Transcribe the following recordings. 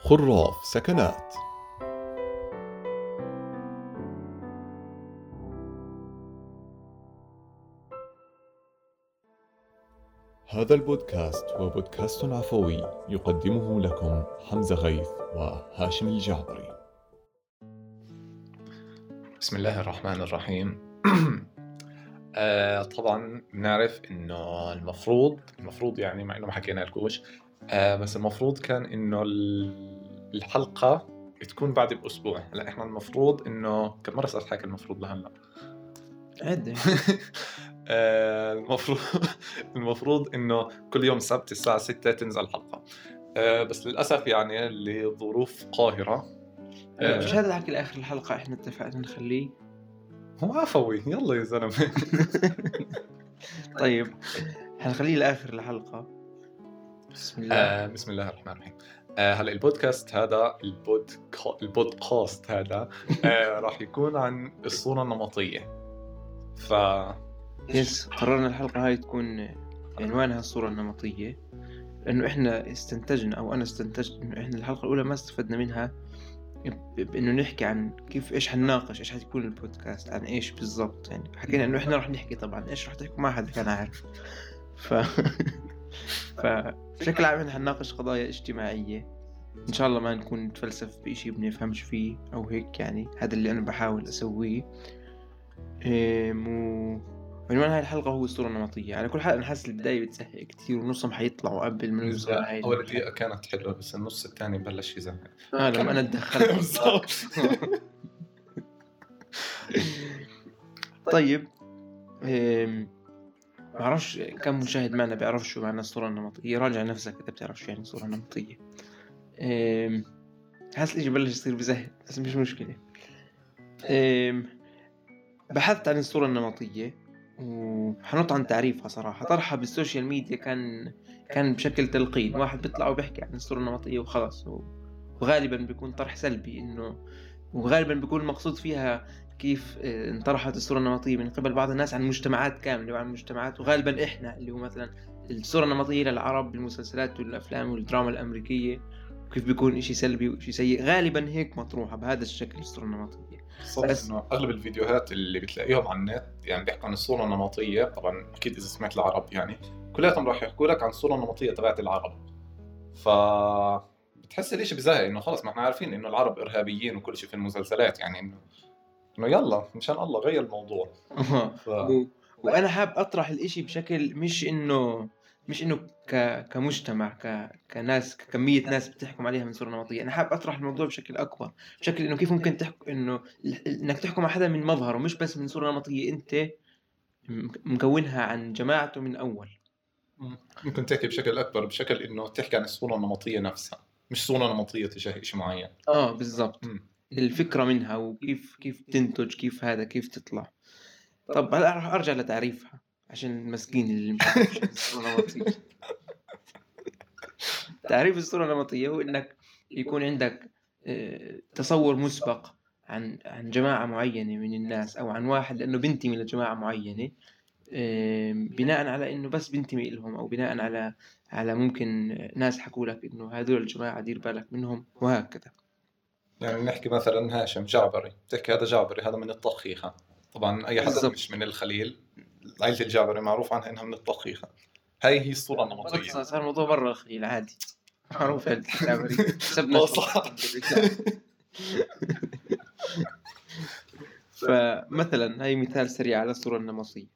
خراف سكنات. هذا البودكاست هو بودكاست عفوي يقدمه لكم حمزة غيث وهاشم الجعبري. بسم الله الرحمن الرحيم. آه طبعا بنعرف إنه المفروض المفروض يعني مع إنه ما حكينا لكوش آه بس المفروض كان إنه ال- الحلقة تكون بعد بأسبوع. هلأ إحنا المفروض إنه كم مرة صرت حكي المفروض لهلا. عدة آه المفروض المفروض إنه كل يوم سبت الساعة 6 تنزل الحلقة. آه بس للأسف يعني لظروف قاهرة. آه، مش هذا الحكي لآخر الحلقة إحنا اتفقنا نخليه؟ هو عفوي. يلا يا زلمة. طيب حنخليه لآخر الحلقة. بسم الله. آه بسم الله الرحمن الرحيم. آه هلا البودكاست هذا البودكا... البودكاست هذا آه راح يكون عن الصورة النمطية. ف يس قررنا الحلقة هاي تكون عنوانها الصورة النمطية. لأنه إحنا استنتجنا أو أنا استنتجت إنه إحنا الحلقة الأولى ما استفدنا منها. ب- بإنه نحكي عن كيف إيش حنناقش إيش حتكون البودكاست عن إيش بالضبط يعني. حكينا إنه إحنا رح نحكي طبعا إيش رح تحكوا ما حدا كان عارف. ف فبشكل عام إحنا حنناقش قضايا اجتماعية. إن شاء الله ما نكون نتفلسف بإشي بنفهمش فيه أو هيك يعني هذا اللي أنا بحاول أسويه. إم، و... عنوان هاي الحلقة هو الصورة النمطية على كل حال أنا حاسس البداية بتزهق كتير ونصهم حيطلعوا قبل ما نوصل لهاي أول دقيقة كانت حلوة بس النص الثاني بلش يزهق. آه لما أنا تدخلت بالضبط. طيب. بعرفش كم مشاهد معنا بيعرف شو معنى الصورة النمطية. راجع نفسك إذا بتعرف شو يعني الصورة النمطية. إم، حاسس الإشي بلش يصير بزهق بس مش مشكلة. بحثت عن الصورة النمطية وحنط عن تعريفها صراحة. طرحها بال social media كان كان بشكل تلقين. واحد بيطلع وبيحكي عن الصورة النمطية وخلص وغالبا بيكون طرح سلبي إنه وغالبا بيكون المقصود فيها كيف آه، انطرحت الصورة النمطية من قبل بعض الناس عن مجتمعات كاملة وعن مجتمعات وغالبا إحنا اللي هو مثلا الصورة النمطية للعرب بالمسلسلات والأفلام والدراما الأمريكية وكيف بيكون إشي سلبي وإشي سيء. غالبا هيك مطروحة بهذا الشكل الصورة النمطية. بس- إنه أغلب الفيديوهات اللي بتلاقيهم على النت يعني بيحكوا عن الصورة النمطية طبعا أكيد إذا سمعت العرب يعني كلياتهم راح يحكوا لك عن الصورة النمطية تبعت العرب. ف بتحس الإشي بزهق إنه خلص ما إحنا عارفين إنه العرب إرهابيين وكل شيء في المسلسلات يعني إنه إنه يلا مشان الله غير الموضوع. ف... و... وأنا حاب أطرح الإشي بشكل مش إنه مش إنه ك... كمجتمع ك... كناس ككمية ناس بتحكم عليها من صورة نمطية أنا حاب أطرح الموضوع بشكل أكبر بشكل إنه كيف ممكن تحكم إنه إنك تحكم على حدا من مظهره مش بس من صورة نمطية أنت مكونها عن جماعته من أول. ممكن تحكي بشكل أكبر بشكل إنه تحكي عن الصورة النمطية نفسها. مش صورة نمطية تجاه شيء معين. آه بالضبط. الفكرة منها وكيف كيف تنتج كيف هذا كيف تطلع. طب. هلا راح أرجع لتعريفها عشان المسكين اللي مش الصورة النمطية. تعريف الصورة النمطية هو إنك يكون عندك آه، تصور مسبق عن عن جماعة معينة من الناس أو عن واحد لأنه بينتمي لجماعة معينة. آه، بناء على إنه بس بينتمي لهم أو بناء على على ممكن ناس حكوا لك إنه هذول الجماعة دير بالك منهم وهكذا. يعني نحكي مثلا هاشم جعبري. بتحكي هذا جعبري هذا من الطخيخة. طبعا أي حدا بالضبط. مش من الخليل عائلة الجعبري معروف عنها إنها من الطخيخة. هاي هي الصورة النمطية. صار صار الموضوع برا الخيل عادي. معروف سبنا آه، صح. فمثلا هاي مثال سريع على الصورة النمطية.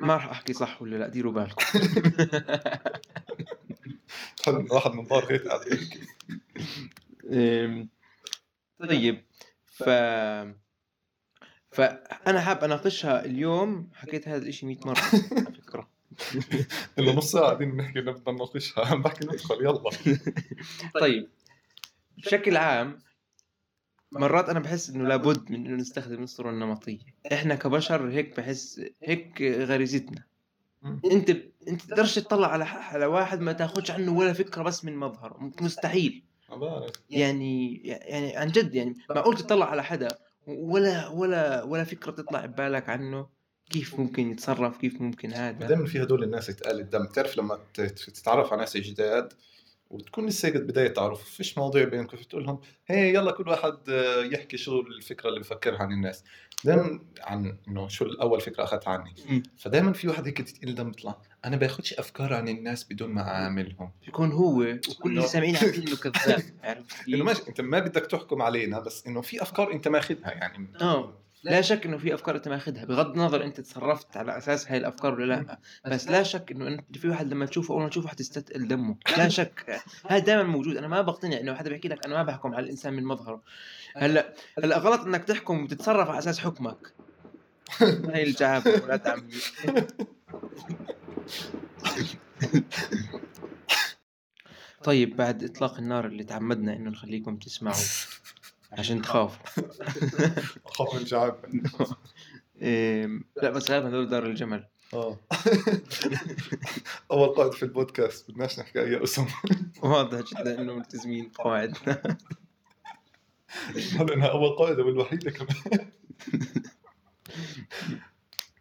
ما راح أحكي صح ولا لا؟ ديروا بالكم. واحد من دار هيك قاعد يحكي طيب ف فأنا حاب أناقشها اليوم. حكيت هذا الإشي 100 مرة على فكرة. إنه نص ساعة قاعدين نحكي بدنا نناقشها. عم بحكي ندخل يلا. طيب بشكل عام مرات أنا بحس إنه لابد من إنه نستخدم الصورة النمطية. إحنا كبشر هيك بحس هيك غريزتنا. أنت أنت تقدرش تطلع على على واحد ما تاخذش عنه ولا فكرة بس من مظهره. مستحيل. يعني يعني عن جد يعني معقول تطلع على حدا ولا ولا ولا فكرة تطلع ببالك عنه. كيف ممكن يتصرف؟ كيف ممكن هذا؟ دائما في هدول الناس تقال الدم. بتعرف لما تتعرف على ناس جداد وتكون لسه هيك بداية تعرف فيش مواضيع بينكم تقول لهم هي يلا كل واحد آه، يحكي شو الفكرة اللي بفكرها عن الناس. دائما عن إنه شو الأول فكرة اخذتها عني. فدائما في واحد هيك تقيل دم بيطلع أنا باخدش أفكار عن الناس بدون ما اعاملهم يكون هو وكل اللي سامعين عارفين إنه كذاب عرفت إنه؟ ماشي أنت ما بدك تحكم علينا بس إنه في أفكار أنت ماخذها يعني. آه. لا شك إنه في أفكار أنت ماخذها بغض النظر أنت تصرفت على أساس هاي الأفكار ولا لا. بس لا. شك إنه أنت في واحد لما تشوفه أول ما تشوفه حتستثقل دمه. لا. شك. هذا دائما موجود. أنا ما بقتنع إنه حدا بيحكي لك أنا ما بحكم على الإنسان من مظهره. هلأ هلأ غلط إنك تحكم وتتصرف على أساس حكمك. هاي الجعابه ولاد عمي طيب بعد إطلاق النار اللي تعمدنا إنه نخليكم تسمعوا. عشان تخافوا اخاف من شعب إيه لا بس غالبا هذول دار الجمل. آه. أول قائد في البودكاست بدناش نحكي اي اسم واضح جدا إنه ملتزمين بقواعد هلا إنها أول قائدة والوحيدة كمان.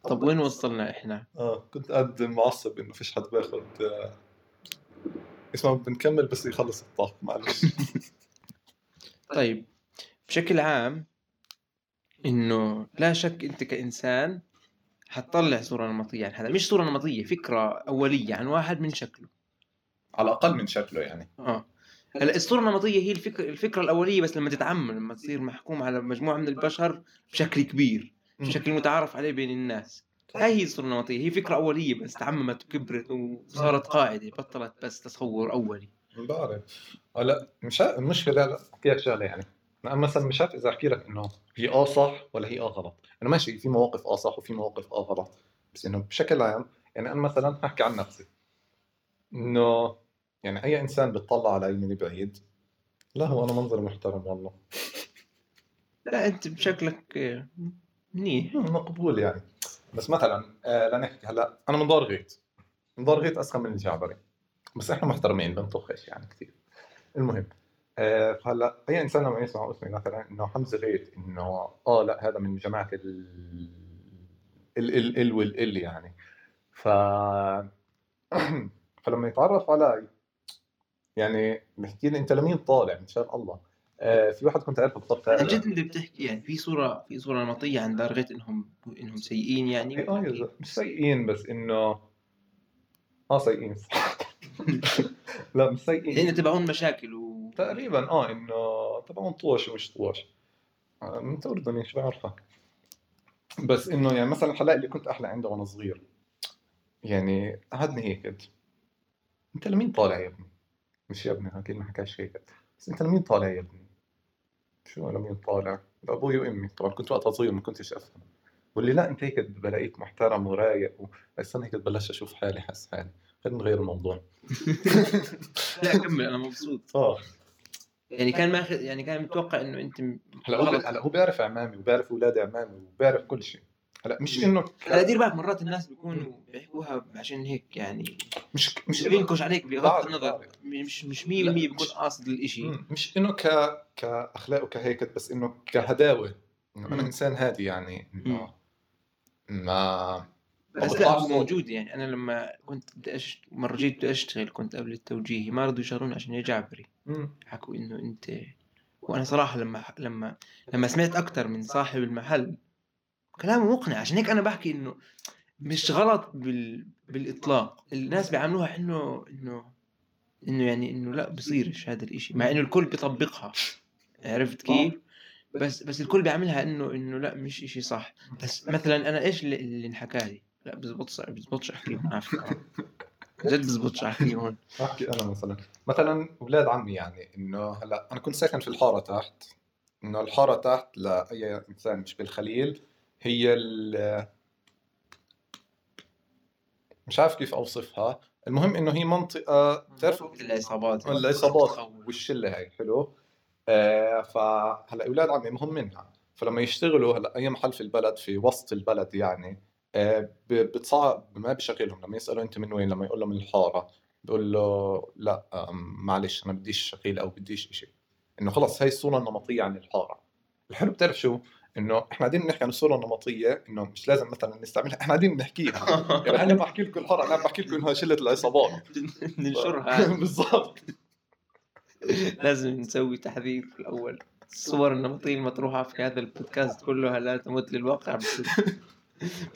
طب وين وصلنا إحنا؟ آه كنت قاعد معصب إنه فيش حد باخذ آه، اسمع بنكمل بس يخلص الطاقة معلش. طيب. بشكل عام إنه لا شك أنت كإنسان حتطلع صورة نمطية. عن هذا مش صورة نمطية فكرة أولية عن واحد من شكله. على الأقل من شكله يعني. آه. هلا الصورة النمطية هي الفكرة الفكرة الأولية بس لما تتعمم لما تصير محكوم على مجموعة من البشر بشكل كبير بشكل متعارف عليه بين الناس. هاي هي الصورة النمطية هي فكرة أولية بس تعممت وكبرت وصارت قاعدة بطلت بس تصور أولي. بعرف هلا مش المشكلة احكي لك شغلة يعني؟ أنا مثلا مش عارف إذا أحكي لك إنه هي آه صح ولا هي آه غلط. إنه ماشي في مواقف آه صح وفي مواقف آه غلط. بس إنه بشكل عام يعني أنا مثلا احكي عن نفسي. إنه يعني أي إنسان بيطلع علي من بعيد لا هو أنا منظر محترم والله. لا أنت بشكلك آه، منيح. مقبول يعني. بس مثلا آه لنحكي هلأ أنا من دار غيط. من دار غيط أسخن من الجعبري بس إحنا محترمين بنطخش يعني كثير المهم آه هلا أي إنسان لما يسمع اسمي مثلا إنه حمزة غيط إنه آه لا هذا من جماعة ال ال ال ال والال يعني. ف فلما يتعرف علي يعني بحكي لي أنت لمين طالع؟ مشان الله. آه في واحد كنت أعرفه بطرف عن جد انت بتحكي يعني في صورة في صورة نمطية عن دارغيت إنهم إنهم سيئين يعني آه يا زلمة، مش سيئين بس إنه آه سيئين. لا مش سيئين. تبعون مشاكل و تقريبا آه إنه تبعهم طوش ومش طوش آه، انت اردني شو بعرفك بس إنه يعني مثلا الحلاق اللي كنت أحلى عنده وأنا صغير. يعني قعدني هيك أنت لمين طالع يا ابني؟ مش يا ابني أكيد ما حكاش هيك. بس أنت لمين طالع يا ابني؟ شو لمين طالع؟ لأبوي وأمي طبعا. كنت وقتها صغير ما كنتش أفهم. واللي لا أنت هيك بلاقيك محترم ورايق. بس أنا هيك ببلش أشوف حالي حس حالي. خلينا نغير الموضوع. لا كمل أنا مبسوط. آه. يعني كان ماخذ يعني كان متوقع إنه أنت هلا هو هلا هو بيعرف عمامي وبيعرف أولاد عمامي وبيعرف كل شيء. هلا مش إنه هلا دير بالك مرات الناس بيكونوا بيحكوها عشان هيك يعني مش مش بينكش عليك بغض النظر. مش مش 100% لا، بيكون مش- قاصد الإشي. مم، مش إنه ك كأخلاق وكهيك بس إنه كهداوة. إنه أنا. إنسان هادي يعني إنه ما بس لا. موجود يعني. أنا لما كنت بدي أشت... مرة جيت بدي أشتغل كنت قبل التوجيهي ما رضوا يشغلوني عشان يا جعفري مم. حكوا إنه أنت وأنا صراحة لما لما لما سمعت أكثر من صاحب المحل كلامه مقنع. عشان هيك أنا بحكي إنه مش غلط بال... بالإطلاق. الناس بيعاملوها إنه إنه إنه يعني إنه لا بصيرش هذا الإشي. مع إنه الكل بيطبقها. عرفت كيف؟ بس بس الكل بيعملها إنه إنه لا مش إشي صح. بس مثلا أنا إيش اللي, اللي انحكى لي؟ لا بزبطش بزبطش احكيهم على فكرة. جد بزبطش احكيهم أحكي أنا مثلا. مثلا أولاد عمي يعني إنه هلأ أنا كنت ساكن في الحارة تحت. إنه الحارة تحت لأي إنسان مش بالخليل هي ال مش عارف كيف أوصفها. المهم إنه هي منطقة بتعرف العصابات. العصابات والشلة هاي. حلو. آه فهلأ أولاد عمي هم منها. فلما يشتغلوا هلأ أي محل في البلد في وسط البلد يعني بتصعب ما بشغلهم لما يسألوا أنت من وين لما يقول له من الحارة بقول له لا معلش أنا بديش شغيل أو بديش شيء إنه خلص هاي الصورة النمطية عن الحارة. الحلو بتعرف شو؟ إنه إحنا قاعدين نحكي عن الصورة النمطية إنه مش لازم مثلا نستعملها إحنا قاعدين نحكيها. يعني أنا بحكي لكم الحارة أنا بحكي لكم إنها شلة العصابات. ننشرها بالضبط. لازم نسوي تحذير في الأول. الصور النمطية المطروحة في هذا البودكاست كلها لا تمت للواقع. بس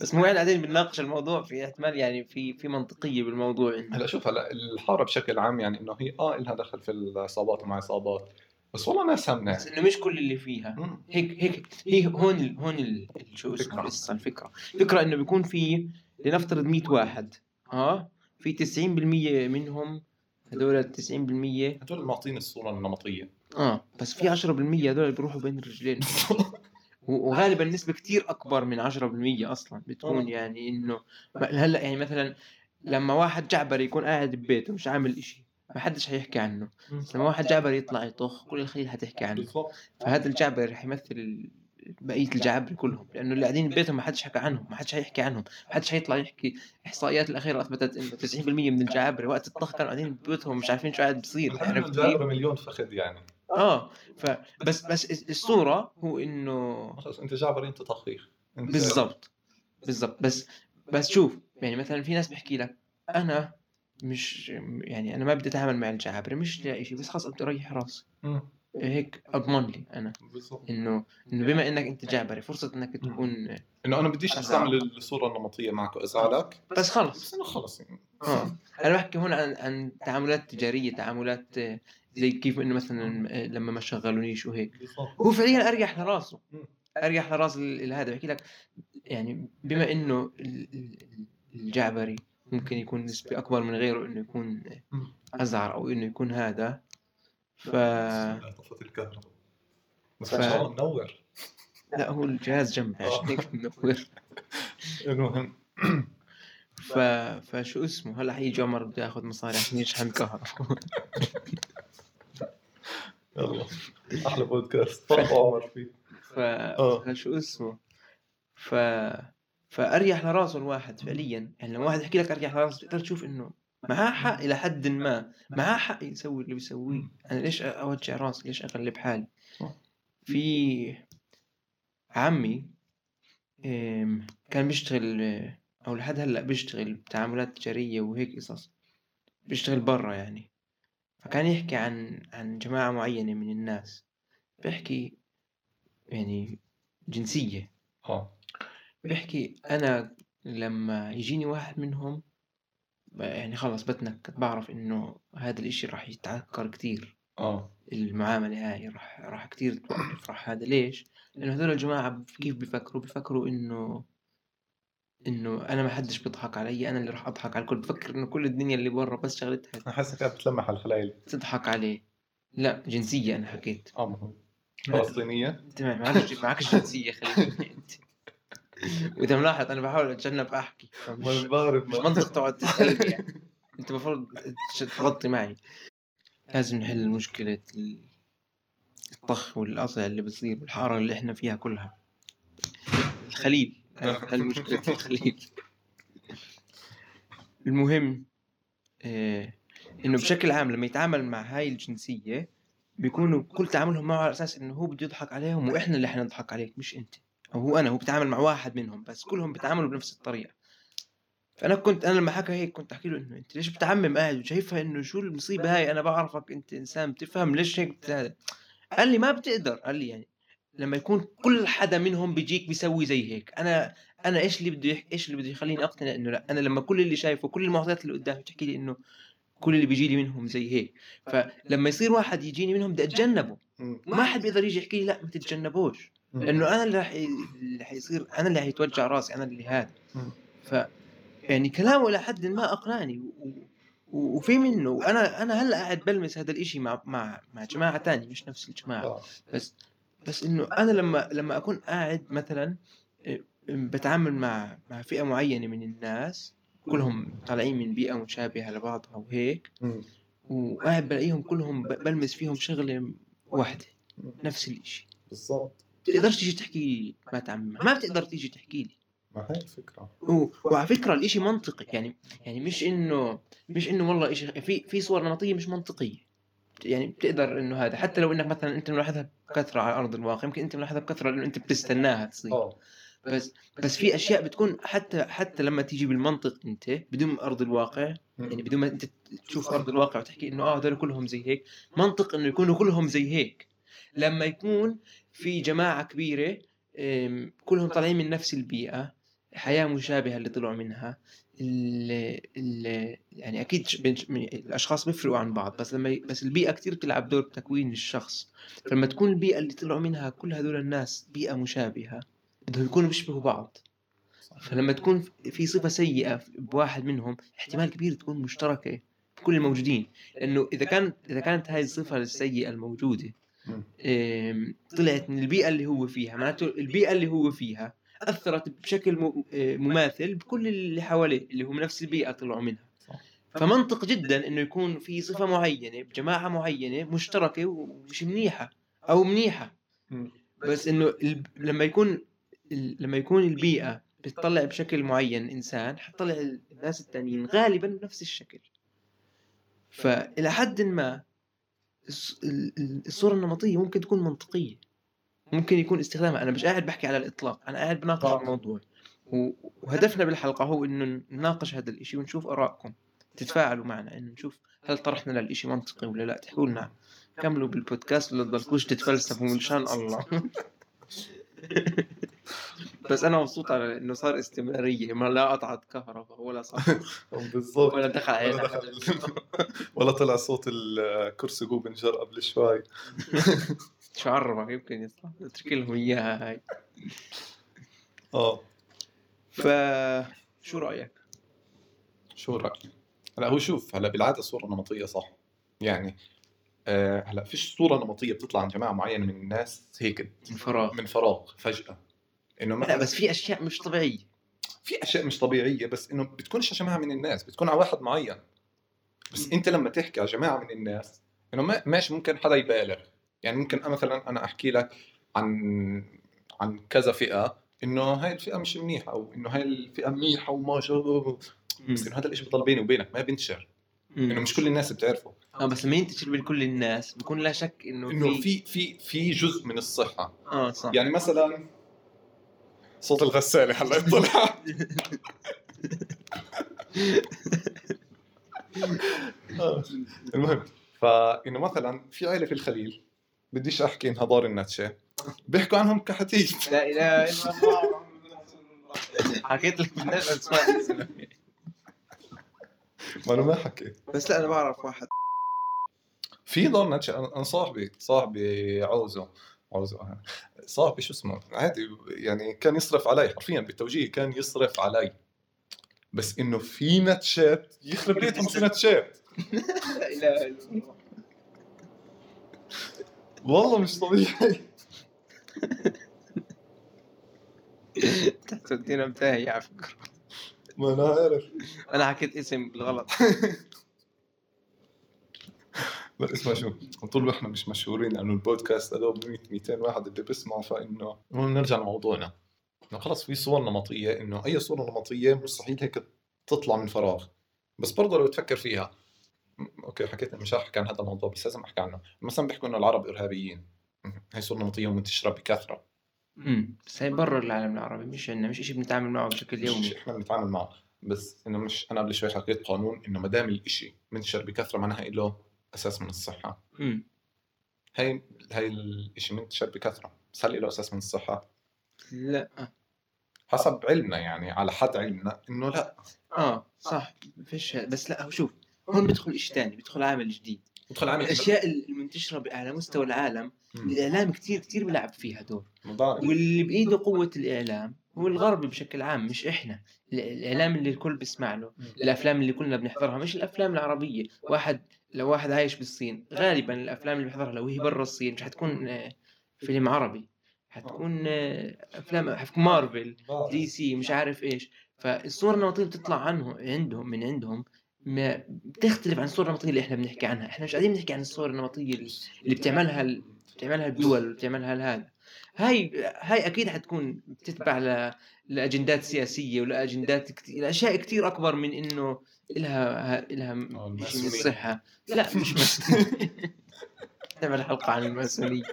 بس مو يعني قاعدين بنناقش الموضوع في احتمال يعني في في منطقية بالموضوع هلا شوف هلا الحارة بشكل عام يعني إنه هي آه لها دخل في الاصابات وما اصابات بس والله ناس همنا بس إنه مش كل اللي فيها. هيك هيك هي هون ال هون ال شو اسمه. القصة الفكرة. الفكرة إنه بيكون في لنفترض 100 واحد آه في 90% منهم هذول ال 90% هدول معطين الصورة النمطية. آه بس في 10% هذول بيروحوا بين الرجلين وغالبا نسبة كتير أكبر من 10% أصلا بتكون. يعني إنه هلأ يعني مثلا لما واحد جعبري يكون قاعد ببيته مش عامل إشي ما حدش حيحكي عنه. بس لما واحد جعبري يطلع يطخ كل الخليل حتحكي عنه. فهذا الجعبري رح يمثل بقية الجعابرة كلهم لأنه اللي قاعدين ببيتهم ما حدش حكى عنهم ما حدش حيحكي عنهم ما حدش حيطلع يحكي. الإحصائيات الأخيرة أثبتت إنه 90% من الجعابرة وقت الطخ كانوا قاعدين ببيوتهم مش عارفين شو قاعد بيصير الحين عرفت؟ مليون فخذ يعني. آه. فبس بس الصورة هو إنه خلص أنت جابر أنت طخيخ أنت بالضبط. بالضبط. بس بس شوف يعني مثلا في ناس بيحكي لك أنا مش يعني أنا ما بدي أتعامل مع الجعابره مش لاقي شيء بس خلاص بدي اريح راسي. هيك أضمن لي أنا. بالضبط. إنه إنه بما إنك أنت جعبري فرصة إنك تكون إنه أنا بديش. أستعمل الصورة النمطية معك وأزعلك. بس خلص. بس إنه خلص يعني. آه. أنا بحكي هون عن عن تعاملات تجارية تعاملات آه، زي كيف إنه مثلا آه، لما ما شغلونيش وهيك. هو فعليا أريح لراسه. أريح لراس هذا بحكي لك يعني بما إنه ال- ال- الجعبري ممكن يكون نسبة أكبر من غيره إنه يكون. أزعر أو إنه يكون هذا ف طفت الكهرباء. بس ف- ما شاء الله منور. لا هو الجهاز جنبي عشان هيك منور. المهم ف... فشو اسمه؟ هلا حيجي عمر بده ياخذ مصاري عشان يشحن كهرباء. يلا. أحلى بودكاست فرق عمر فيه. ف... آه. فشو اسمه؟ ف فأريح لراسه الواحد فعليا. يعني لما واحد يحكي لك أريح لراسه تقدر تشوف إنه معاه حق إلى حد ما. معاه حق يسوي اللي بيسويه. أنا ليش أوجع راسي؟ ليش أغلب حالي؟ صح. في عمي كان بيشتغل أو لحد هلأ بيشتغل بتعاملات تجارية وهيك قصص. بيشتغل برا يعني. فكان يحكي عن عن جماعة معينة من الناس. بيحكي يعني جنسية. آه. بيحكي أنا لما يجيني واحد منهم يعني خلص بتنكد بعرف إنه هذا الإشي راح يتعكر كتير. آه. المعاملة هاي راح راح كتير توقف. راح هذا ليش؟ لأنه هذول الجماعة كيف بيفكروا؟ بيفكروا إنه إنه أنا ما حدش بيضحك علي أنا اللي راح أضحك على الكل. بفكر إنه كل الدنيا اللي برا بس شغلتها أنا حاسك قاعد بتلمح على الخلايل تضحك عليه. لا جنسية أنا حكيت. آه فلسطينية؟ ما- معكش معكش جنسية خليني أنت وإذا ملاحظ أنا بحاول أتجنب أحكي. مش, بعرف. مش منطق تقعد تسألني يعني. أنت المفروض تغطي معي. لازم نحل مشكلة ال- الطخ والقطع اللي بتصير بالحارة اللي إحنا فيها كلها. الخليل. أنا بحل مشكلة الخليل المهم آه إنه بشكل عام لما يتعامل مع هاي الجنسية بيكونوا كل تعاملهم معه على أساس إنه هو بده يضحك عليهم وإحنا اللي حنضحك عليك مش أنت. أو هو أنا هو بيتعامل مع واحد منهم بس كلهم بيتعاملوا بنفس الطريقة. فأنا كنت أنا لما حكى هيك كنت أحكي له إنه أنت ليش بتعمم قاعد وشايفها إنه شو المصيبة هاي؟ أنا بعرفك أنت إنسان بتفهم ليش هيك بت- قال لي ما بتقدر قال لي يعني لما يكون كل حدا منهم بيجيك بيسوي زي هيك. أنا أنا إيش اللي بده يح... إيش اللي بده يخليني أقتنع إنه لأ؟ أنا لما كل اللي شايفه كل المعطيات اللي قدامي تحكي لي إنه كل اللي بيجي لي منهم زي هيك. فلما يصير واحد يجيني منهم بدي أتجنبه. ما حد بيقدر يجي يحكي لي لأ ما تتجنبوش. لأنه أنا اللي راح. اللي حيصير أنا اللي حيتوجع راسي أنا اللي هذا. ف يعني كلامه إلى حد ما أقنعني. و... و... وفي منه وأنا أنا هلأ قاعد بلمس هذا الإشي مع مع مع جماعة تانية مش نفس الجماعة. آه. بس بس إنه أنا لما لما أكون قاعد مثلا إيه، بتعامل مع مع فئة معينة من الناس كلهم طالعين من بيئة مشابهة لبعضها وهيك. وقاعد بلاقيهم كلهم بلمس فيهم شغلة واحدة نفس الإشي. بالضبط. بتقدرش تيجي تحكي لي ما تعمم ما بتقدر تيجي تحكي لي. ما هي الفكرة. و- وعلى فكرة الإشي منطقي يعني يعني مش إنه مش إنه والله إشي في في صور نمطية مش منطقية. يعني بتقدر إنه هذا حتى لو إنك مثلا أنت ملاحظها بكثرة على أرض الواقع يمكن أنت ملاحظها بكثرة لأنه أنت بتستناها تصير. بس بس في أشياء بتكون حتى حتى لما تيجي بالمنطق أنت بدون أرض الواقع يعني بدون ما أنت تشوف أرض الواقع وتحكي إنه آه هذول كلهم زي هيك منطق إنه يكونوا كلهم زي هيك. لما يكون في جماعة كبيرة كلهم طالعين من نفس البيئة حياة مشابهة اللي طلعوا منها ال ال يعني أكيد من- الأشخاص بيفرقوا عن بعض بس لما ي- بس البيئة كثير بتلعب دور بتكوين الشخص. فلما تكون البيئة اللي طلعوا منها كل هذول الناس بيئة مشابهة بدهم يكونوا بيشبهوا بعض. فلما تكون في صفة سيئة بواحد منهم احتمال كبير تكون مشتركة بكل الموجودين. لأنه إذا كانت إذا كانت هاي الموجودة مم. إم، طلعت من البيئة اللي هو فيها معناته البيئة اللي هو فيها أثرت بشكل إيه، مماثل بكل اللي حواليه اللي هم نفس البيئة طلعوا منها صح. فمنطق جدا إنه يكون في صفة معينة بجماعة معينة مشتركة ومش منيحة أو منيحة مم. بس إنه. لما يكون. لما يكون البيئة بتطلع بشكل معين إنسان حتطلع الناس التانيين غالبا بنفس الشكل فإلى حد ما الص- ال- ال- الصورة النمطية ممكن تكون منطقية ممكن يكون استخدامها. أنا مش قاعد بحكي على الإطلاق أنا قاعد بناقش طبعاً. الموضوع. و- وهدفنا بالحلقة هو إنه نناقش هذا الإشي ونشوف آرائكم. تتفاعلوا معنا إنه نشوف هل طرحنا للإشي منطقي ولا لا. تحكوا لنا. كملوا بالبودكاست ولا تضلكوش تتفلسفوا من شان الله. بس أنا مبسوط على إنه صار استمرارية. ما لا قطعت كهرباء ولا صار بالضبط. ولا دخل علينا. ولا, دخل- ولا طلع صوت الكرسي جو بنجر قبل شوي. شو عرفك يمكن يطلع. اترك لهم إياها هاي. آه. ف شو رأيك؟ شو رأيك؟ هلا هو شوف هلا بالعادة الصورة النمطيه صح؟ يعني آه هلا فيش صورة نمطية بتطلع عن جماعة معينه من الناس هيك من فراغ. من فراغ فجأة. إنه لا بس في أشياء مش طبيعية. في أشياء مش طبيعية بس إنه بتكونش جماعة من الناس بتكون على واحد معين. بس أنت لما تحكي على جماعة من الناس إنه ما ماشي ممكن حدا يبالغ. يعني ممكن مثلا أنا أحكي لك عن عن كذا فئة إنه هاي الفئة مش منيحة أو إنه هاي الفئة منيحة وما شاء بس إنه هذا الشيء بضل بيني وبينك ما بنشر إنه مش كل الناس بتعرفه. آه بس لما ينتشر بين كل الناس بكون لا شك إنه إنه في في في جزء من الصحة. آه صح. يعني مثلا صوت الغسالة هلأ يطلع آه. المهم. فإنه مثلا في عائله في الخليل بديش أحكي إنها دار النتشة. بيحكوا عنهم كحتيف لا إله إلا الله. حكيت لك بدناش اسماء. ما أنا ما حكيت بس لا أنا بعرف واحد. في دار نتشة. أنا صاحبي صاحبي عوزه عوزه. صاحبي شو اسمه؟ عادي يعني كان يصرف علي. حرفيا بالتوجيه كان يصرف علي. بس إنه في نتشات يخرب بيتهم في نتشات لا إله إلا الله. والله مش طبيعي. تحت ودينا متاهي على فكره ما أنا عارف. أنا حكيت اسم بالغلط. بس اسمع شو طول ما إحنا مش مشهورين لأنه البودكاست هذول 100 200 واحد اللي بيسمعوا فإنه المهم نرجع لموضوعنا. إنه خلص في صور نمطية إنه أي صورة نمطية مستحيل هيك تطلع من فراغ. بس برضه لو تفكر فيها أوكي حكيت مش أحكي عن هذا الموضوع بس لازم أحكي عنه. مثلا بيحكوا إنه العرب إرهابيين. هي صورة نمطية ومنتشرة بكثرة. امم بس هي برا العالم العربي مش عندنا مش شيء بنتعامل معه بشكل مش يومي. شيء إحنا بنتعامل معه. بس إنه مش أنا قبل شوي حكيت قانون إنه ما دام الشيء منتشر بكثرة معناها له أساس من الصحة. امم هاي هاي الشيء منتشر بكثرة بس هل له أساس من الصحة؟ لا. حسب علمنا يعني على حد علمنا إنه لا. آه صح. فيش بس لا شوف هون بيدخل شيء ثاني بيدخل عامل جديد. يدخل عامل الأشياء المنتشرة على مستوى العالم مم. الإعلام كثير كثير بيلعب فيها دور. مضاعف. واللي بإيده قوة الإعلام هو الغرب بشكل عام مش إحنا. ال- الإعلام اللي الكل بيسمع له. الأفلام اللي كلنا بنحضرها مش الأفلام العربية. واحد لو واحد عايش بالصين غالبا الأفلام اللي بيحضرها لو هي برا الصين مش حتكون آه، فيلم عربي. حتكون آه، افلام حتكون مارفل دي سي مش عارف إيش. فالصور النمطية بتطلع عنه عندهم من عندهم ما بتختلف عن الصور النمطية اللي إحنا بنحكي عنها. إحنا مش قاعدين نحكي عن الصور النمطية اللي بتعملها ال- بتعملها الدول اللي بتعملها هذا. هاي هاي أكيد حتكون بتتبع ل... لأجندات سياسية ولاجندات كتير لأشياء كثير أكبر من إنه لها لها آه، شيء من. الصحه لا مش بس نعمل حلقه عن الماسونيه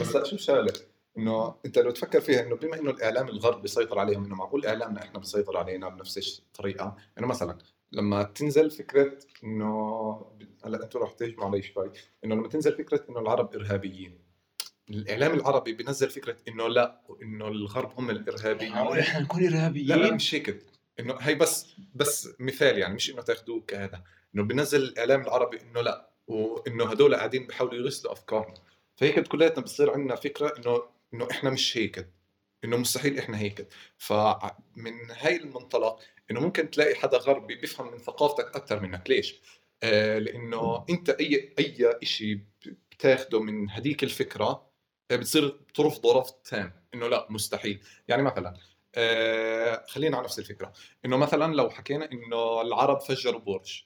بس شو شغله إنه أنت لو تفكر فيها إنه بما إنه الإعلام الغرب بيسيطر عليهم إنه معقول إعلامنا إحنا بيسيطر علينا بنفس الطريقة إنه مثلا لما تنزل فكرة إنه هلا أنتم رح تهجموا علي شوي إنه لما تنزل فكرة إنه العرب إرهابيين الإعلام العربي بينزل فكرة إنه لا انه الغرب هم الإرهابيين. معقول إحنا نكون لا لا ارهابيين مش هيك إنه هي بس بس مثال يعني مش إنه تاخذوه كهذا إنه بينزل الإعلام العربي إنه لا وإنه هدول قاعدين بيحاولوا يغسلوا افكارنا فهيك كلياتنا بصير عندنا فكرة إنه إنه إحنا مش هيك. إنه مستحيل إحنا هيك. فمن هاي المنطلق إنه ممكن تلاقي حدا غربي بيفهم من ثقافتك أكثر منك. ليش؟ آه لإنه أنت أي أي شيء بتاخده من هديك الفكرة آه، بتصير ترفضه رفض تام. إنه لا مستحيل. يعني مثلا آه خلينا على نفس الفكرة. إنه مثلا لو حكينا إنه العرب فجروا برج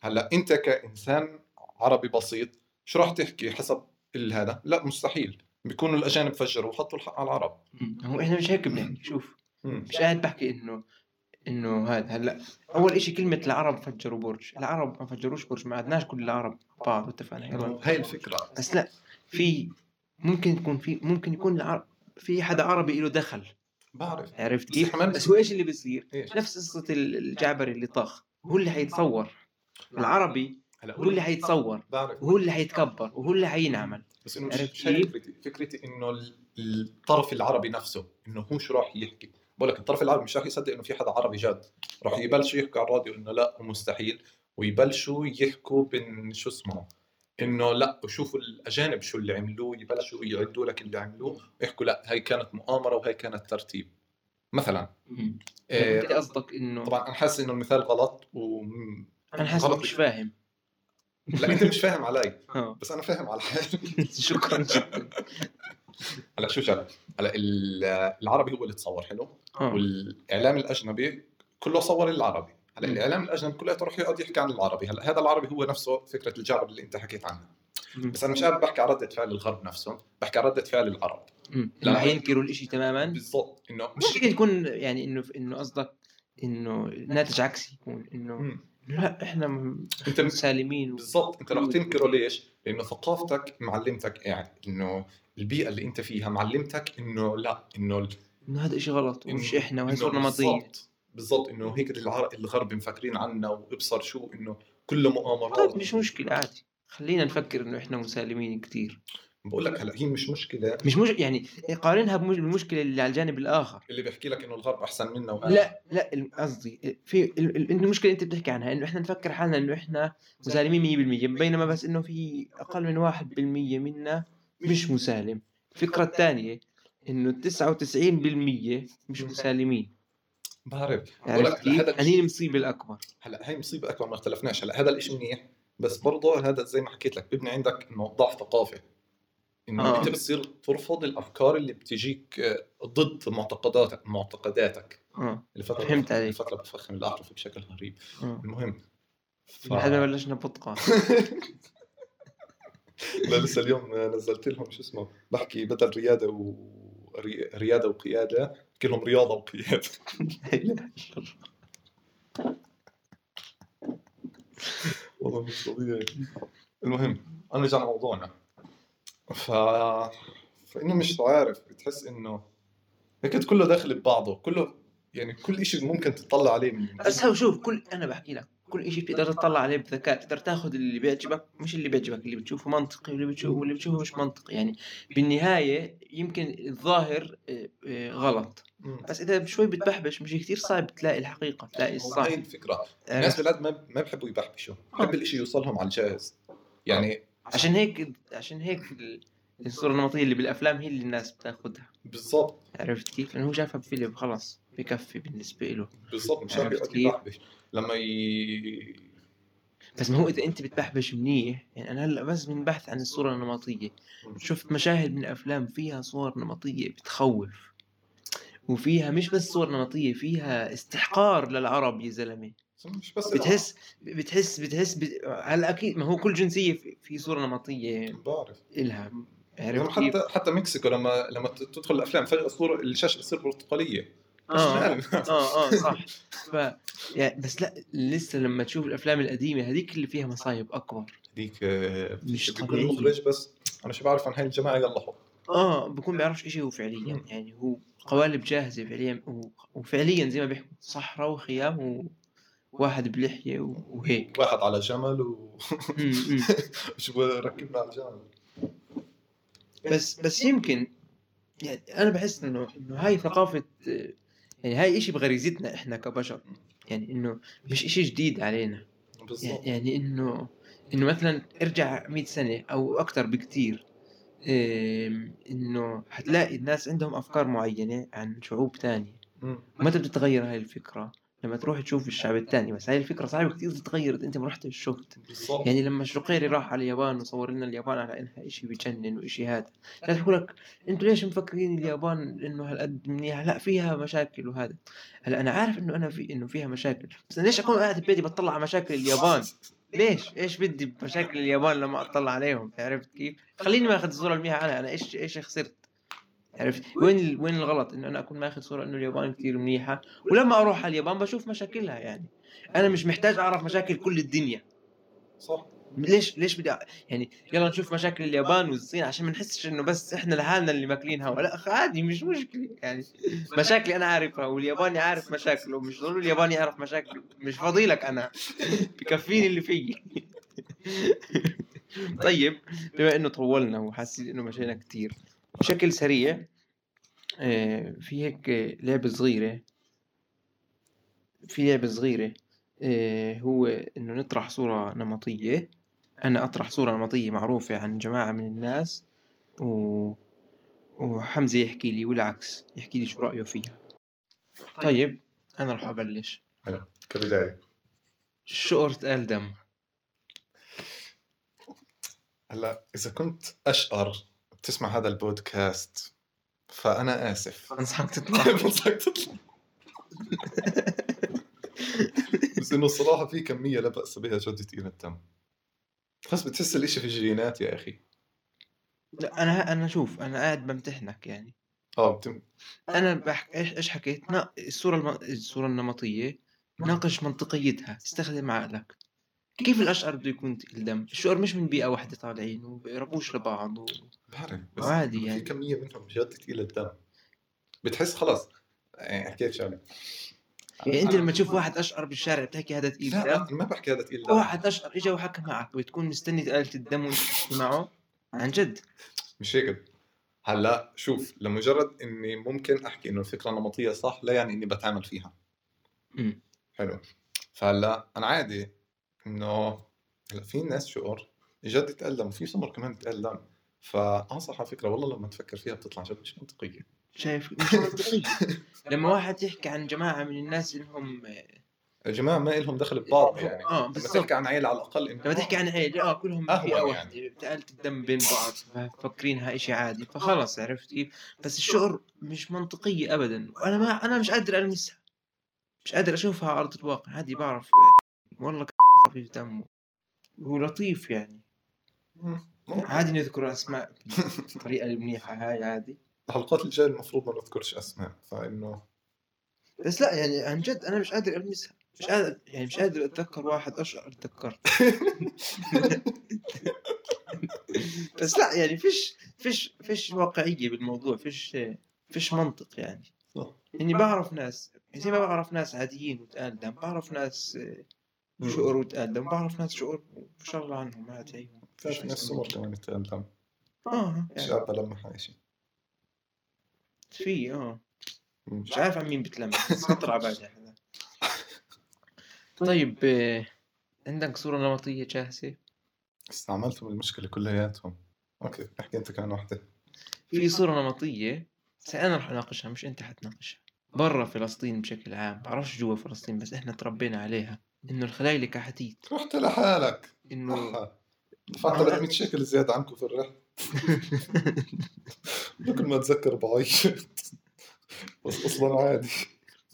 هلأ أنت كإنسان عربي بسيط شو راح تحكي حسب هذا؟ لا مستحيل. بيكونوا الأجانب فجروا وحطوا الحق على العرب. هو إحنا مش هيك بنحكي شوف. مش قاعد بحكي انه إنه هذا هلأ. أول شيء كلمة العرب فجروا برج. العرب ما فجروش برج ما عدناش كل العرب بعض واتفقنا. يلا. هاي الفكرة. بس لأ في ممكن يكون في ممكن يكون العرب في حدا عربي له دخل. بعرف. عرفت كيف؟ بس هو إيش اللي بيصير؟ إيش؟ نفس قصة ال- الجعبري اللي طاخ. هو اللي حيتصور. العربي هلا هو اللي حيتصور وهو اللي حيتكبر وهو اللي حينعمل. بس إنه مش, هاي؟ فكرتي فكرتي إنه ال- الطرف العربي نفسه إنه هو شو راح يحكي. بقول لك الطرف العربي مش راح يصدق إنه في حدا عربي جاد. راح يبلشوا يحكوا على الراديو إنه لا مستحيل. ويبلشوا يحكوا بين شو اسمه إنه لا وشوفوا الأجانب شو اللي عملوه يبلشوا يعدوا لك اللي عملوه. ويحكوا لا هي كانت مؤامرة وهي كانت ترتيب. مثلا. إيه، أنت قصدك إنه طبعا أنا حاسس إنه المثال غلط و أنا حاسس. مش فاهم. لا انت مش فاهم علي. آه. بس أنا فاهم على حالي شكرا جدا. هلا شو شغله هلا ال- العربي هو اللي تصور حلو؟ آه. والإعلام الأجنبي كله صور العربي. هلا. الإعلام الأجنبي كله يروح يقعد يحكي عن العربي. هلا هذا العربي هو نفسه فكرة الجعبر اللي أنت حكيت عنها. بس أنا مش قاعد بحكي على ردة فعل الغرب نفسهم بحكي على ردة فعل العرب. لا. لما حينكروا الإشي تماما. بالضبط. إنه مش ممكن يكون يعني انه إنه قصدك إنه ناتج عكسي يكون إنه لا إحنا م- أنت سالمين و... بالضبط. أنت رح تنكره ليش؟ لأنه ثقافتك معلمتك يعني إنه البيئة اللي أنت فيها معلمتك إنه لا إنه ال- إنه هذا إشي غلط ومش إحنا وهي صرنا مطية بالضبط بالضبط. إنه هيك الغرب مفكرين عنا وابصر شو إنه كله مؤامرات. طيب مش مشكلة عادي. خلينا نفكر إنه إحنا مسالمين كثير بقول لك هلا هي مش مشكلة مش مش يعني قارنها بالمشكلة اللي على الجانب الآخر. اللي بيحكي لك إنه الغرب أحسن منا وأنا. لا لا قصدي في ال- ال- المشكلة اللي أنت بتحكي عنها إنه إحنا نفكر حالنا إنه إحنا مسالمين 100% بينما بس إنه في أقل من 1% منا مش مسالم. الفكرة الثانية إنه 99% مش مسالمين. بعرف. عرفت كيف؟ هذا هني المصيبة الأكبر. هلا هي مصيبة أكبر ما اختلفناش. هلا هذا الشيء منيح بس برضه هذا زي ما حكيت لك بيبني عندك إنه ضعف ثقافي. انه آه. أنت بتصير ترفض الأفكار اللي بتجيك آه، ضد معتقداتك معتقداتك. آه. الفترة فهمت عليك. الفترة بتفخم الاعرف بشكل غريب. آه. المهم ف... ما بلشنا بودكاست لا لسه اليوم نزلت لهم شو اسمه بحكي بدل ريادة و ري- ريادة وقيادة بحكي لهم رياضة وقيادة. والله مش طبيعي. المهم نرجع لموضوعنا ف فإنه مش عارف بتحس إنه هيك كله داخل ببعضه كله يعني كل شيء ممكن تطلع عليه من بس هو شوف كل أنا بحكي لك كل شيء بتقدر تطلع عليه بذكاء تقدر تاخذ اللي بيعجبك مش اللي بيعجبك اللي بتشوفه منطقي واللي بتشوفه واللي بتشوفه مش منطقي. يعني بالنهاية يمكن الظاهر آه، آه، غلط. بس إذا شوي بتبحبش مش كثير صعب تلاقي الحقيقة تلاقي الصح. هاي الفكرة. الناس بالعادة ما ما بحبوا يبحبشوا بحب الشيء يوصلهم على الجاهز. يعني عشان هيك عشان هيك ال- الصورة النمطية اللي بالأفلام هي اللي الناس بتاخذها بالضبط. عرفت كيف؟ لأنه هو شافها بفيلم خلاص بكفي بالنسبة له. بالضبط. مش عارف عرفت يقعد كيف؟ يبحبش. لما ي... بس ما هو إذا أنت بتبحبش منيح يعني أنا هلأ بس من بحث عن الصورة النمطية. شفت مشاهد من افلام فيها صور نمطية بتخوف. وفيها مش بس صور نمطية فيها استحقار للعرب يا زلمة. مش بس بتحس بتحس بتحس بت... هلا أكيد ما هو كل جنسية في- صورة نمطية بعرف. يعني عرفت كيف؟ حتى حتى مكسيكو لما لما تدخل الأفلام فجأة الصورة الشاشة بتصير برتقالية. آه مش عارف. آه آه صح. ف يعني بس لا لسه لما تشوف الأفلام القديمة هذيك اللي فيها مصايب أكبر. هذيك آه، مش. المخرج بس؟ أنا شو بعرف عن هاي الجماعة يلا حط. آه بكون بيعرفش اشي هو فعليا. يعني هو قوالب جاهزة فعليا وفعليا زي ما بيحكوا صحراء وخيام وواحد بلحية و- وهيك واحد على جمل و. شو ركبنا على الجمل بس بس يمكن يعني أنا بحس انه إنه هاي ثقافة آه، يعني هاي إشي بغريزتنا إحنا كبشر يعني إنه مش إشي جديد علينا بالضبط يعني يعني انه إنه مثلا ارجع 100 سنة أو أكثر بكتير آم، إنه حتلاقي الناس عندهم أفكار معينة عن شعوب تانية مم. متى بتتغير هاي الفكرة؟ لما تروح تشوف الشعب التاني بس هاي الفكرة صعبة كتير تتغير أنت ما رحت شفت يعني لما الشقيري راح على اليابان وصور لنا اليابان على إنها إشي بجنن وإشي هذا لا تقول لك أنتوا ليش مفكرين اليابان إنه هالقد منيحه لا فيها مشاكل وهذا. هلأ أنا عارف إنه أنا في إنه فيها مشاكل. بس ليش أكون قاعد ببيتي بطلع على مشاكل اليابان؟ ليش؟ إيش بدي بمشاكل اليابان لما أطلع عليهم؟ عرفت كيف؟ خليني ما أخذ الصورة المنيحه أنا أنا إيش إيش خسرت؟ عرفت؟ وين ال- وين الغلط؟ إنه أنا أكون ماخذ صورة إنه اليابان كثير منيحة ولما أروح على اليابان بشوف مشاكلها يعني. أنا مش محتاج أعرف مشاكل كل الدنيا. صح. ليش ليش بدي يعني يلا نشوف مشاكل اليابان والصين عشان ما نحسش إنه بس إحنا لحالنا اللي ماكلين هوا لا عادي مش مشكلة يعني. مشاكلي أنا عارفها والياباني عارف مشاكله مش ضروري الياباني يعرف مشاكله. مش فاضي لك أنا. بكفيني اللي فيي. طيب بما إنه طولنا وحسيت إنه مشينا كتير. بشكل سريع آه، في هيك لعبة صغيرة في لعبة صغيرة آه، هو إنه نطرح صورة نمطية. أنا أطرح صورة نمطية معروفة عن جماعة من الناس و... وحمزة يحكي لي والعكس يحكي لي شو رأيه فيها. طيب. أنا راح أبلش. كبداية. شقرة آل دم هلأ إذا كنت أشقر بتسمع هذا البودكاست فأنا آسف. أنصحك تطلع. بنصحك تطلع. بس إنه الصراحة في كمية لا بأس بها جد تقيلة الدم بس بتحس الإشي في الجينات يا أخي. لا أنا أنا شوف أنا قاعد بمتحنك يعني. آه بتم... أنا بحكي إيش إيش حكيت؟ نا... الصورة الم... الصورة النمطية ناقش منطقيتها استخدم عقلك. كيف الأشقر بده يكون تقيل دم؟ الشقر مش من بيئة واحدة طالعين وبيقربوش لبعض و... بعرف بس عادي في يعني. كمية منهم جد تقيلة الدم. بتحس خلاص. يعني حكيت شغلة. يعني أنت لما تشوف واحد أشقر بالشارع بتحكي هذا تقيل لا ما بحكي هذا تقيل. دم واحد أشقر إجا وحكى معك بتكون مستني تقالة الدم معه عن جد. مش هيك. هلأ شوف لمجرد إني ممكن أحكي إنه الفكرة النمطية صح لا يعني إني بتعامل فيها. أمم. حلو. فهلأ أنا عادي. انه هلا في ناس شعور جد يتألم وفي سمر كمان يتألم فأنصح على فكرة والله لما تفكر فيها بتطلع جد مش منطقية. شايف؟ مش منطقي لما واحد يحكي عن جماعة من الناس إنهم يا جماعة ما لهم دخل ببعض يعني. آه، لما بالضبط. تحكي عن عيلة على الأقل إنه لما تحكي عن عيلة آه كلهم بيئة يعني. بتقالة الدم بين بعض فاكرينها إشي عادي فخلص عرفت كيف؟ بس الشعر مش منطقية ابدا. وأنا ما أنا مش قادر ألمسها. مش قادر أشوفها على أرض الواقع. عادي بعرف. والله خفيف دمه. هو لطيف يعني. عادي نذكر أسماء. بالطريقة المنيحة هاي عادي. الحلقات الجايه المفروض ما نذكرش أسماء فإنه بس لا يعني عن جد أنا مش قادر ألمسها. مش قادر يعني مش قادر أتذكر واحد اشقر تذكرت. بس لا يعني فيش فيش فيش واقعية بالموضوع فيش فيش منطق يعني. صح. يعني بعرف ناس زي ما بعرف ناس عاديين وتقدم بعرف ناس شعور وتقدم بعرف ناس شعور ما شاء الله عنهم عادي في ناس سمر كمان يتألم آه يعني. شاب لما شيء. في آه. مش عارف عن مين بتلمس بس خطر على بالي هذا. طيب آه، عندك صورة نمطية جاهزة؟ استعملتهم المشكلة كلياتهم أوكي احكي أنت كمان واحدة. في صورة نمطية بس أنا رح أناقشها مش أنت حتناقشها. برا فلسطين بشكل عام بعرفش جوا فلسطين بس إحنا تربينا عليها. إنه الخلايا كحتيت. رحت لحالك. أحا. دفعت 300 شيكل زيادة عنكم في الرحلة. كل ما اتذكر بعيط بس أصلا عادي.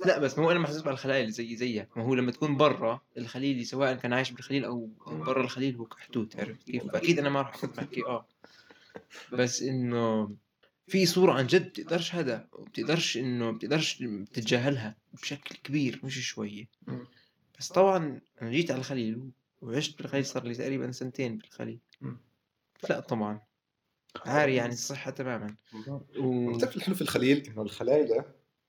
لا بس ما هو أنا محسوس على الخلايا اللي زي زيك. ما هو لما تكون برا الخليل سواء كان عايش بالخليل أو برا الخليل هو كحتوت عرفت كيف؟ فأكيد أنا ما راح بحكي آه. بس إنه في صورة عن جد بتقدرش هذا بتقدرش إنه بتقدرش تتجاهلها بشكل كبير مش شوية. بس طبعا أنا جيت على الخليل وعشت بالخليل صار لي تقريبا سنتين بالخليل. لا طبعا. عاري يعني الصحة تماما. و... بتعرف الحلو في الخليل؟ إنه الخلايا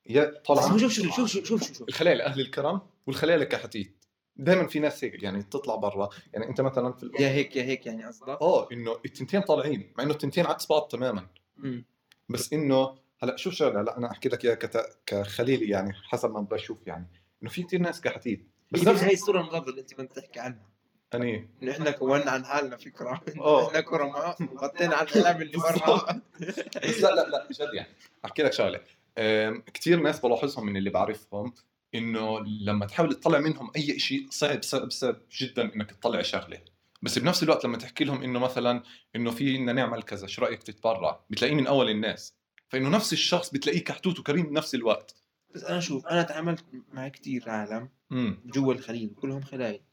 هي طالعة. شوف شوف شوف شوف شوف شوف. الخلايا أهل الكرم والخلايا الكحاتيت دائما في ناس هيك يعني تطلع برا. يعني أنت مثلا في يا هيك يا هيك يعني قصدك؟ آه إنه التنتين طالعين مع إنه التنتين عكس بعض تماما. مم. بس إنه هلأ شوف شغلة هلأ أنا أحكي لك إياها كت... كخليلي يعني حسب ما بشوف يعني. إنه في كثير ناس كحاتيت بس بس نفس هي الصورة المضادة اللي انت كنت تحكي عنها. اني إنه إحنا كونا عن حالنا فكرة. آه. إحنا كرماء وغطينا على الكلام اللي برا. بس لا لا لا جد يعني. أحكي لك شغلة. كثير ناس بلاحظهم من اللي بعرفهم إنه لما تحاول تطلع منهم أي شيء صعب صعب صعب جدا إنك تطلع شغلة. بس بنفس الوقت لما تحكي لهم إنه مثلا إنه في بدنا نعمل كذا شو رأيك تتبرع؟ بتلاقيه من أول الناس. فإنه نفس الشخص بتلاقيه كحتوت وكريم بنفس الوقت. بس أنا شوف أنا تعاملت مع كثير عالم جوا الخليل كلهم خلايا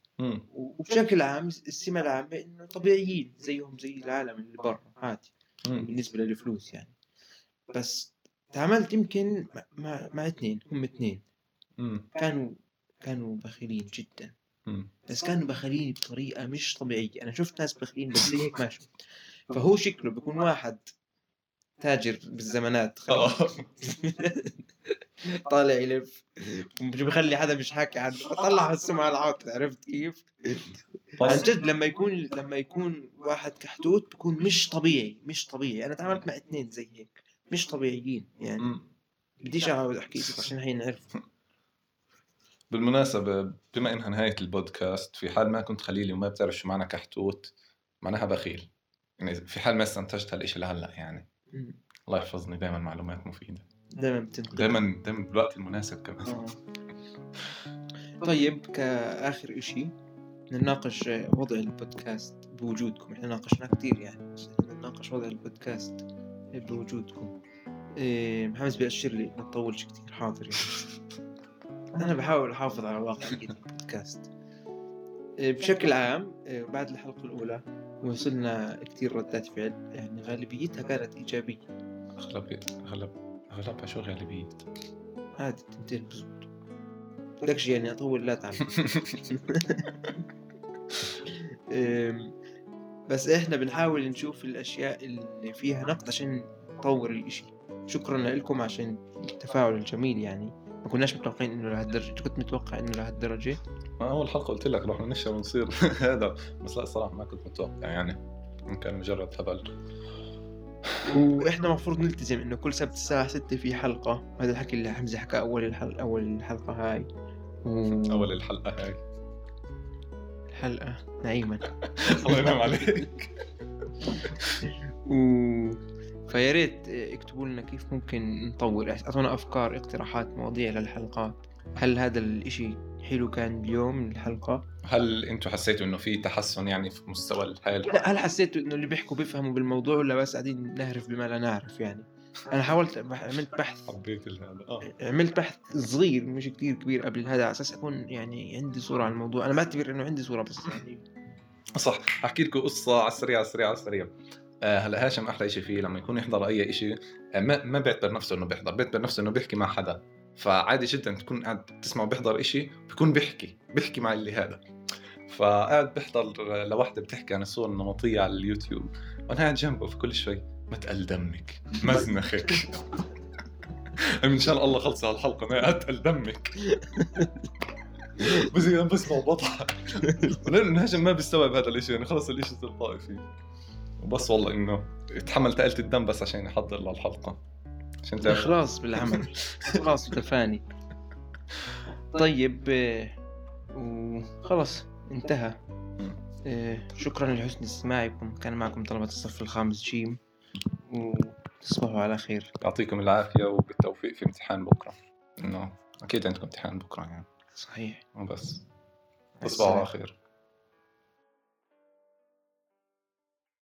وبشكل عام السمة العامة إنه طبيعيين زيهم زي العالم اللي برا عادي. بالنسبة للفلوس يعني. بس تعاملت يمكن مع, مع, اثنين هم اثنين. كانوا كانوا بخيلين جدا. امم بس كانوا بخيلين بطريقة مش طبيعية. أنا شفت ناس بخيلين بس زي هيك ما شفت. فهو شكله بيكون واحد تاجر بالزمانات طالع يلف. بخلي حدا مش حاكي عنه؟ طلع السمعة على العاطل عرفت كيف؟ عن جد لما يكون لما يكون واحد كحتوت بيكون مش طبيعي مش طبيعي. أنا تعاملت مع اثنين زي هيك مش طبيعيين يعني. بديش اقعد أحكي لك عشان هي نعرف. بالمناسبة بما إنها نهاية البودكاست في حال ما كنت خليلي وما بتعرف شو معنى كحتوت معناها بخيل. يعني في حال ما استنتجت هالشيء لهلأ يعني. الله يحفظني دائما معلومات مفيدة. دائما بتنقل. دائما دائما بالوقت المناسب كمان. آه. طيب كآخر إشي نناقش وضع البودكاست بوجودكم. إحنا ناقشناه كتير يعني بس نناقش وضع البودكاست بوجودكم. إيه محمد بيأشر لي ما تطولش كتير حاضر يعني. أنا بحاول أحافظ على واقعية البودكاست. بشكل عام إيه بعد الحلقة الأولى وصلنا كتير ردات فعل يعني غالبيتها كانت إيجابية. أغلب أغلب أغلبها شو غالبية؟ عادي تنتين بزبط بدكش يعني أطول لا تعمل. بس إحنا بنحاول نشوف الأشياء اللي فيها نقد عشان نطور الإشي. شكرا لكم عشان التفاعل الجميل يعني. ما كناش متوقعين إنه لهالدرجة كنت متوقع إنه لهالدرجة. ما اول حلقة قلت لك رح ننشر ونصير. هذا. بس لا الصراحة ما كنت متوقع يعني. كان مجرد هبل. وإحنا المفروض نلتزم إنه كل سبت الساعة 6 في حلقة. هذا الحكي اللي حمزة حكى أول الحلقة أول الحلقة هاي. و... أول الحلقة هاي. الحلقة. نعيما. الله ينعم عليك. و... فيا ريت اكتبوا لنا كيف ممكن نطور. اعطونا أفكار اقتراحات مواضيع للحلقات. هل هذا الإشي حلو كان اليوم الحلقة. هل أنتم حسيتوا انه في تحسن يعني في مستوى الحياة؟ لا هل حسيتوا انه اللي بيحكوا بيفهموا بالموضوع ولا بس قاعدين نهرف بما لا نعرف يعني؟ أنا حاولت عملت بحث. حبيت هذا آه. عملت بحث صغير مش كتير كبير قبل هذا على أساس أكون يعني عندي صورة عن الموضوع. أنا بعتبر إنه عندي صورة بس يعني. صح أحكي لكم قصة على السريع على السريع على السريع. آه، هلا هاشم أحلى شيء فيه لما يكون يحضر أي شيء ما ما بيعتبر نفسه إنه بيحضر بيعتبر نفسه إنه بيحكي مع حدا. فعادي جدا تكون قاعد تسمع بيحضر شيء بيكون بيحكي بيحكي مع اللي هذا. فقاعد بيحضر لوحدة بتحكي عن الصور النمطية على اليوتيوب. وأنا قاعد جنبه في كل شوي ما تقل دمك مزنخك. ان شاء الله خلص هالحلقة ما اتقل دمك. بس أنا بسمع بضحك لأنه هاشم ما بيستوعب هذا الإشي يعني خلص الإشي تلقائي فيه. وبس والله إنه يتحمل تقلة الدم بس عشان يحضر للحلقة عشان تعرف. اخلاص بالعمل. خلاص تفاني. طيب. آه، وخلص انتهى. آه، شكرا لحسن استماعكم. كان معكم طلبة الصف الخامس جيم. وتصبحوا على خير. يعطيكم العافية وبالتوفيق في امتحان بكرة. إنه أكيد عندكم امتحان بكرة يعني. صحيح. وبس. تصبحوا على. خير.